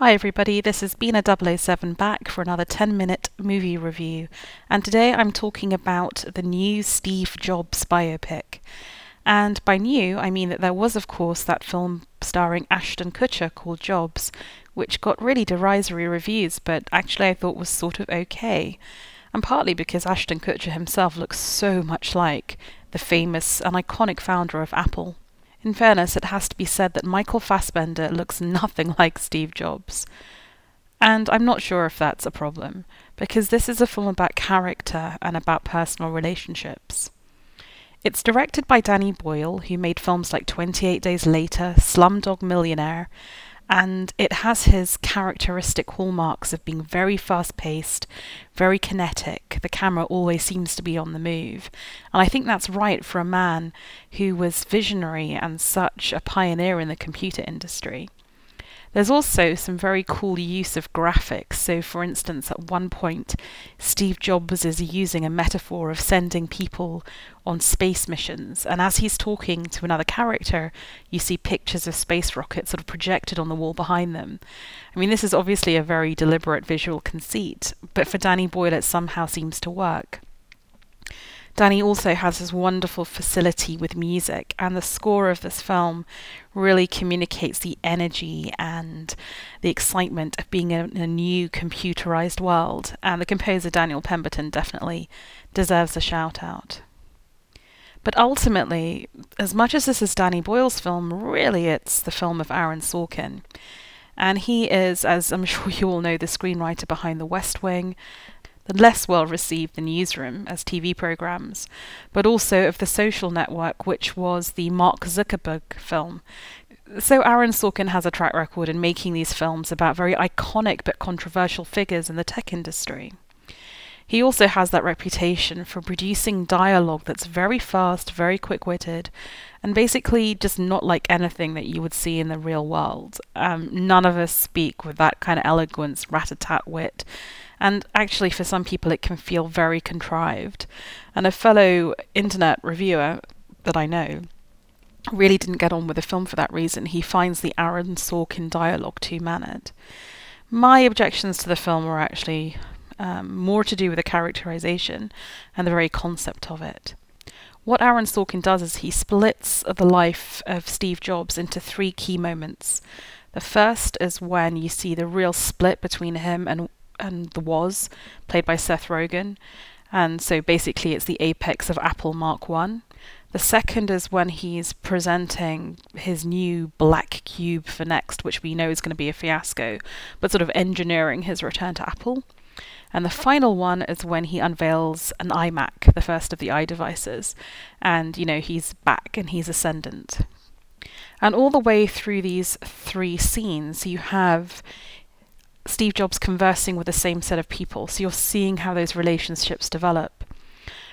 Hi everybody, this is Bina 007 back for another 10 minute movie review, and today I'm talking about the new Steve Jobs biopic. And by new, I mean that there was, of course, that film starring Ashton Kutcher called Jobs, which got really derisory reviews, but actually I thought was sort of okay. And partly because Ashton Kutcher himself looks so much like the famous and iconic founder of Apple. In fairness, it has to be said that Michael Fassbender looks nothing like Steve Jobs. And I'm not sure if that's a problem, because this is a film about character and about personal relationships. It's directed by Danny Boyle, who made films like 28 Days Later, Slumdog Millionaire, and it has his characteristic hallmarks of being very fast paced, very kinetic. The camera always seems to be on the move. And I think that's right for a man who was visionary and such a pioneer in the computer industry. There's also some very cool use of graphics. So, for instance, at one point, Steve Jobs is using a metaphor of sending people on space missions. And as he's talking to another character, you see pictures of space rockets sort of projected on the wall behind them. I mean, this is obviously a very deliberate visual conceit, but for Danny Boyle, it somehow seems to work. Danny also has this wonderful facility with music, and the score of this film really communicates the energy and the excitement of being in a new computerized world. And the composer Daniel Pemberton definitely deserves a shout out. But ultimately, as much as this is Danny Boyle's film, really it's the film of Aaron Sorkin. And he is, as I'm sure you all know, the screenwriter behind The West Wing, the less well received The Newsroom as TV programs, but also of The Social Network, which was the Mark Zuckerberg film. So Aaron Sorkin has a track record in making these films about very iconic but controversial figures in the tech industry. He also has that reputation for producing dialogue that's very fast, very quick witted, and basically just not like anything that you would see in the real world. Um, none of us speak with that kind of eloquence, rat a tat wit, and actually, for some people, it can feel very contrived. And a fellow internet reviewer that I know really didn't get on with the film for that reason. He finds the Aaron Sorkin dialogue too mannered. My objections to the film were actually um, more to do with the characterization and the very concept of it. What Aaron Sorkin does is he splits the life of Steve Jobs into three key moments. The first is when you see the real split between him and and the Woz, played by Seth Rogen. And so basically, it's the apex of Apple Mark One. The second is when he's presenting his new black cube for Next, which we know is going to be a fiasco, but sort of engineering his return to Apple. And the final one is when he unveils an iMac, the first of the iDevices, and you know he's back and he's ascendant. And all the way through these three scenes, you have Steve Jobs conversing with the same set of people. So you're seeing how those relationships develop.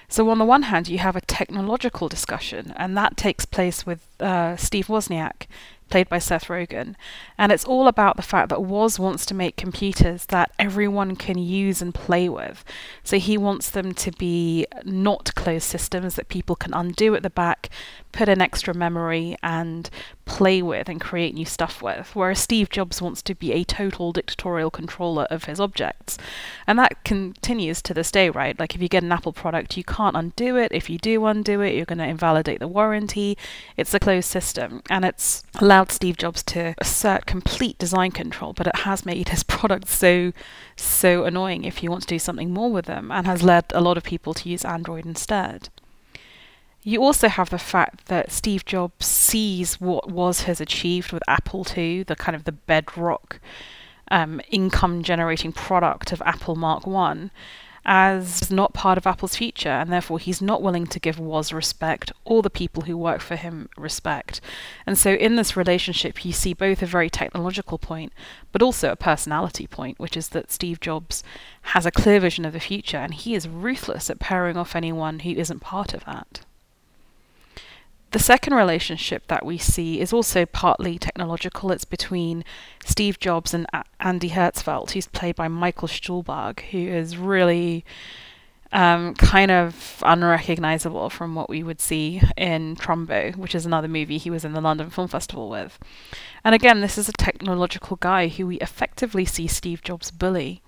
So, on the one hand, you have a technological discussion, and that takes place with uh, Steve Wozniak, played by Seth Rogen. And it's all about the fact that Woz wants to make computers that everyone can use and play with. So he wants them to be not closed systems that people can undo at the back, put in extra memory, and play with and create new stuff with. Whereas Steve Jobs wants to be a total dictatorial controller of his objects. And that continues to this day, right? Like if you get an Apple product, you can't undo it. If you do undo it, you're going to invalidate the warranty. It's a closed system. And it's allowed Steve Jobs to assert complete design control, but it has made his products so so annoying if you want to do something more with them, and has led a lot of people to use Android instead. You also have the fact that Steve Jobs sees what Woz has achieved with Apple II, the kind of the bedrock um, income generating product of Apple Mark One, as not part of Apple's future, and therefore he's not willing to give Woz respect or the people who work for him respect. And so in this relationship, you see both a very technological point, but also a personality point, which is that Steve Jobs has a clear vision of the future, and he is ruthless at paring off anyone who isn't part of that. The second relationship that we see is also partly technological. It's between Steve Jobs and A- Andy Hertzfeld, who's played by Michael Stuhlbarg, who is really um, kind of unrecognizable from what we would see in Trumbo, which is another movie he was in the London Film Festival with. And again, this is a technological guy who we effectively see Steve Jobs bully.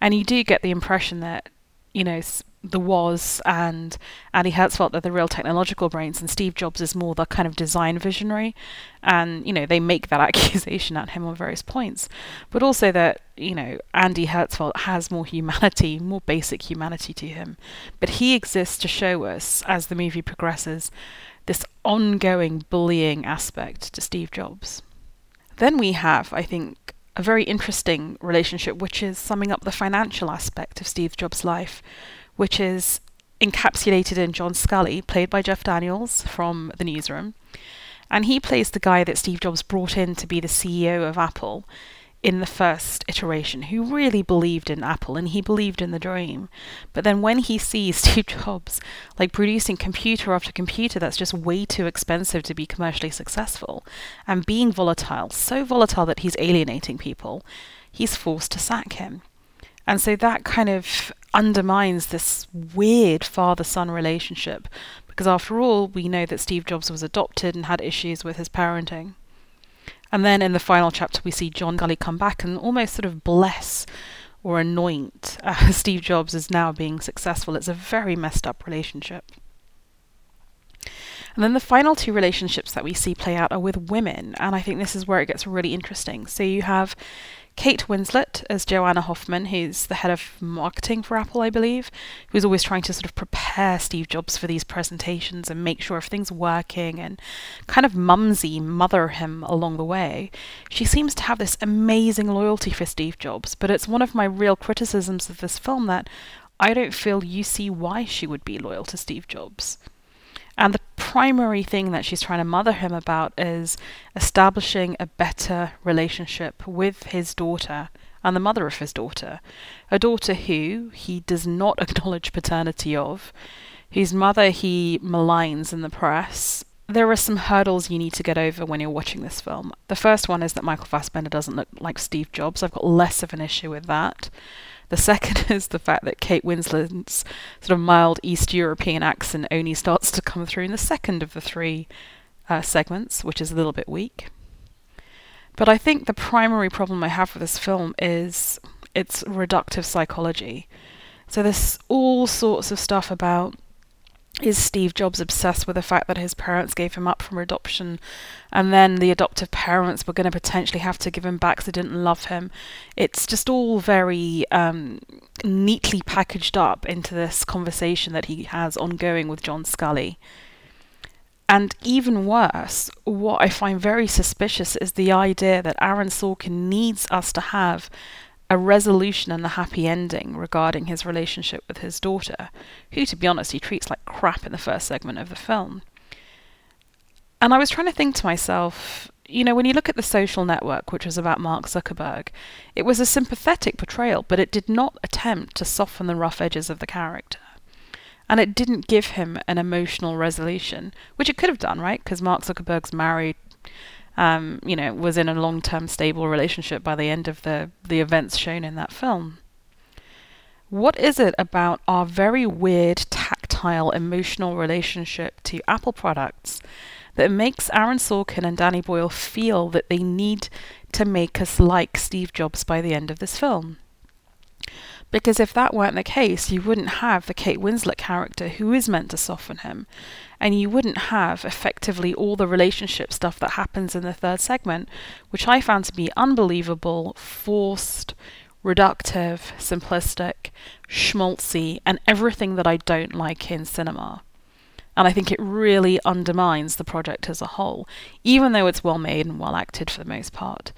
And you do get the impression that, you know, the Woz and Andy Hertzfeld are the real technological brains, and Steve Jobs is more the kind of design visionary. And, you know, they make that accusation at him on various points. But also that, you know, Andy Hertzfeld has more humanity, more basic humanity to him. But he exists to show us, as the movie progresses, this ongoing bullying aspect to Steve Jobs. Then we have, I think, a very interesting relationship, which is summing up the financial aspect of Steve Jobs' life which is encapsulated in John Sculley, played by Jeff Daniels from The Newsroom. And he plays the guy that Steve Jobs brought in to be the CEO of Apple in the first iteration, who really believed in Apple and he believed in the dream. But then when he sees Steve Jobs like producing computer after computer that's just way too expensive to be commercially successful and being volatile, so volatile that he's alienating people, he's forced to sack him. And so that kind of undermines this weird father son relationship because, after all, we know that Steve Jobs was adopted and had issues with his parenting. And then in the final chapter, we see John Sculley come back and almost sort of bless or anoint uh, Steve Jobs as now being successful. It's a very messed up relationship. And then the final two relationships that we see play out are with women, and I think this is where it gets really interesting. So you have Kate Winslet as Joanna Hoffman, who's the head of marketing for Apple, I believe, who's always trying to sort of prepare Steve Jobs for these presentations and make sure everything's working and kind of mumsy mother him along the way. She seems to have this amazing loyalty for Steve Jobs, but it's one of my real criticisms of this film that I don't feel you see why she would be loyal to Steve Jobs. And the primary thing that she's trying to mother him about is establishing a better relationship with his daughter and the mother of his daughter. A daughter who he does not acknowledge paternity of, whose mother he maligns in the press. There are some hurdles you need to get over when you're watching this film. The first one is that Michael Fassbender doesn't look like Steve Jobs. I've got less of an issue with that. The second is the fact that Kate Winslet's sort of mild East European accent only starts to come through in the second of the three uh, segments, which is a little bit weak. But I think the primary problem I have with this film is its reductive psychology. So there's all sorts of stuff about is Steve Jobs obsessed with the fact that his parents gave him up from adoption and then the adoptive parents were going to potentially have to give him back because they didn't love him? It's just all very um, neatly packaged up into this conversation that he has ongoing with John Sculley. And even worse, what I find very suspicious is the idea that Aaron Sorkin needs us to have a resolution and a happy ending regarding his relationship with his daughter, who, to be honest, he treats like crap in the first segment of the film. And I was trying to think to myself, you know, when you look at The Social Network, which was about Mark Zuckerberg, it was a sympathetic portrayal, but it did not attempt to soften the rough edges of the character. And it didn't give him an emotional resolution, which it could have done, right? Because Mark Zuckerberg's married um, you know, was in a long-term stable relationship by the end of the the events shown in that film. What is it about our very weird, tactile, emotional relationship to Apple products that makes Aaron Sorkin and Danny Boyle feel that they need to make us like Steve Jobs by the end of this film? Because if that weren't the case, you wouldn't have the Kate Winslet character who is meant to soften him. And you wouldn't have effectively all the relationship stuff that happens in the third segment, which I found to be unbelievable, forced, reductive, simplistic, schmaltzy, and everything that I don't like in cinema. And I think it really undermines the project as a whole, even though it's well made and well acted for the most part.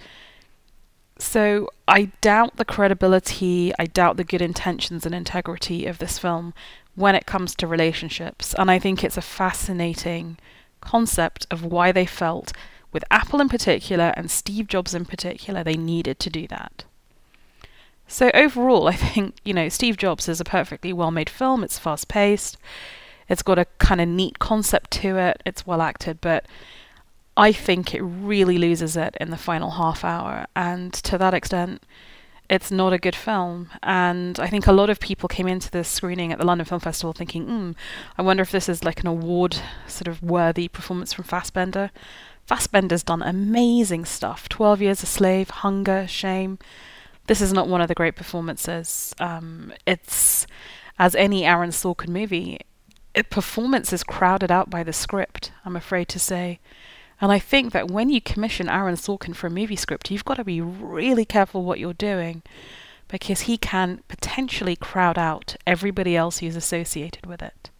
So I doubt the credibility, I doubt the good intentions and integrity of this film when it comes to relationships. And I think it's a fascinating concept of why they felt, with Apple in particular and Steve Jobs in particular, they needed to do that. So overall, I think, you know, Steve Jobs is a perfectly well made film. It's fast paced. It's got a kind of neat concept to it. It's well acted, but I think it really loses it in the final half hour, and to that extent, it's not a good film. And I think a lot of people came into this screening at the London Film Festival thinking, hmm, I wonder if this is like an award sort of worthy performance from Fassbender. Fassbender's done amazing stuff 12 Years a Slave, Hunger, Shame. This is not one of the great performances. Um, it's, as any Aaron Sorkin movie, it, performance is crowded out by the script, I'm afraid to say. And I think that when you commission Aaron Sorkin for a movie script, you've got to be really careful what you're doing because he can potentially crowd out everybody else who's associated with it.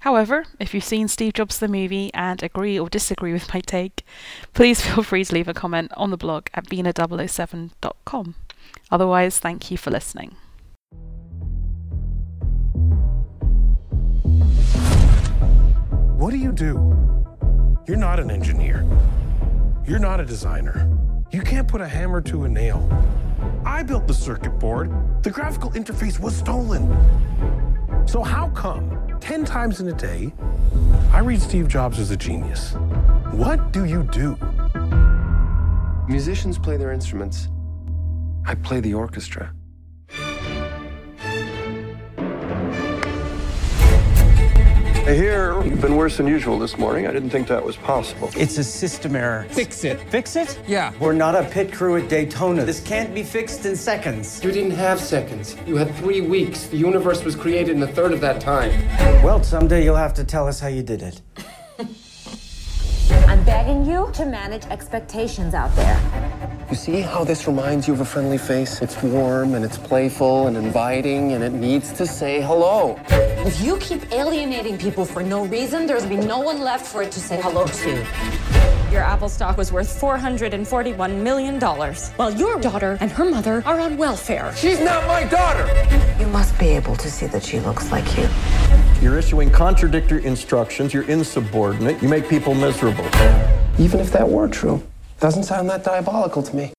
However, if you've seen Steve Jobs the movie and agree or disagree with my take, please feel free to leave a comment on the blog at bina007.com. Otherwise, thank you for listening. What do you do? You're not an engineer. You're not a designer. You can't put a hammer to a nail. I built the circuit board. The graphical interface was stolen. So how come 10 times in a day I read Steve Jobs as a genius? What do you do? Musicians play their instruments. I play the orchestra. I hear you've been worse than usual this morning. I didn't think that was possible. It's a system error. Fix it. Fix it? Yeah. We're not a pit crew at Daytona. This can't be fixed in seconds. You didn't have seconds. You had three weeks. The universe was created in a third of that time. Well, someday you'll have to tell us how you did it. I'm begging you to manage expectations out there. You see how this reminds you of a friendly face? It's warm and it's playful and inviting and it needs to say hello. If you keep alienating people for no reason, there's gonna be no one left for it to say hello to. Your Apple stock was worth $441 million, while your daughter and her mother are on welfare. She's not my daughter! You must be able to see that she looks like you. You're issuing contradictory instructions, you're insubordinate, you make people miserable. Even if that were true, doesn't sound that diabolical to me.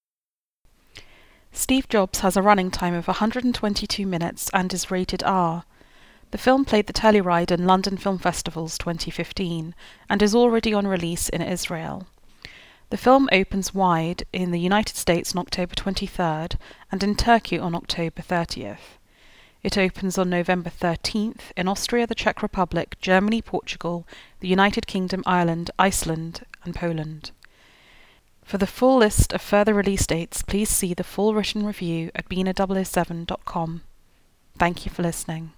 Steve Jobs has a running time of 122 minutes and is rated R. The film played the Telluride and London Film Festivals 2015 and is already on release in Israel. The film opens wide in the United States on October 23rd and in Turkey on October 30th. It opens on November 13th in Austria, the Czech Republic, Germany, Portugal, the United Kingdom, Ireland, Iceland, and Poland. For the full list of further release dates, please see the full written review at bina007.com. Thank you for listening.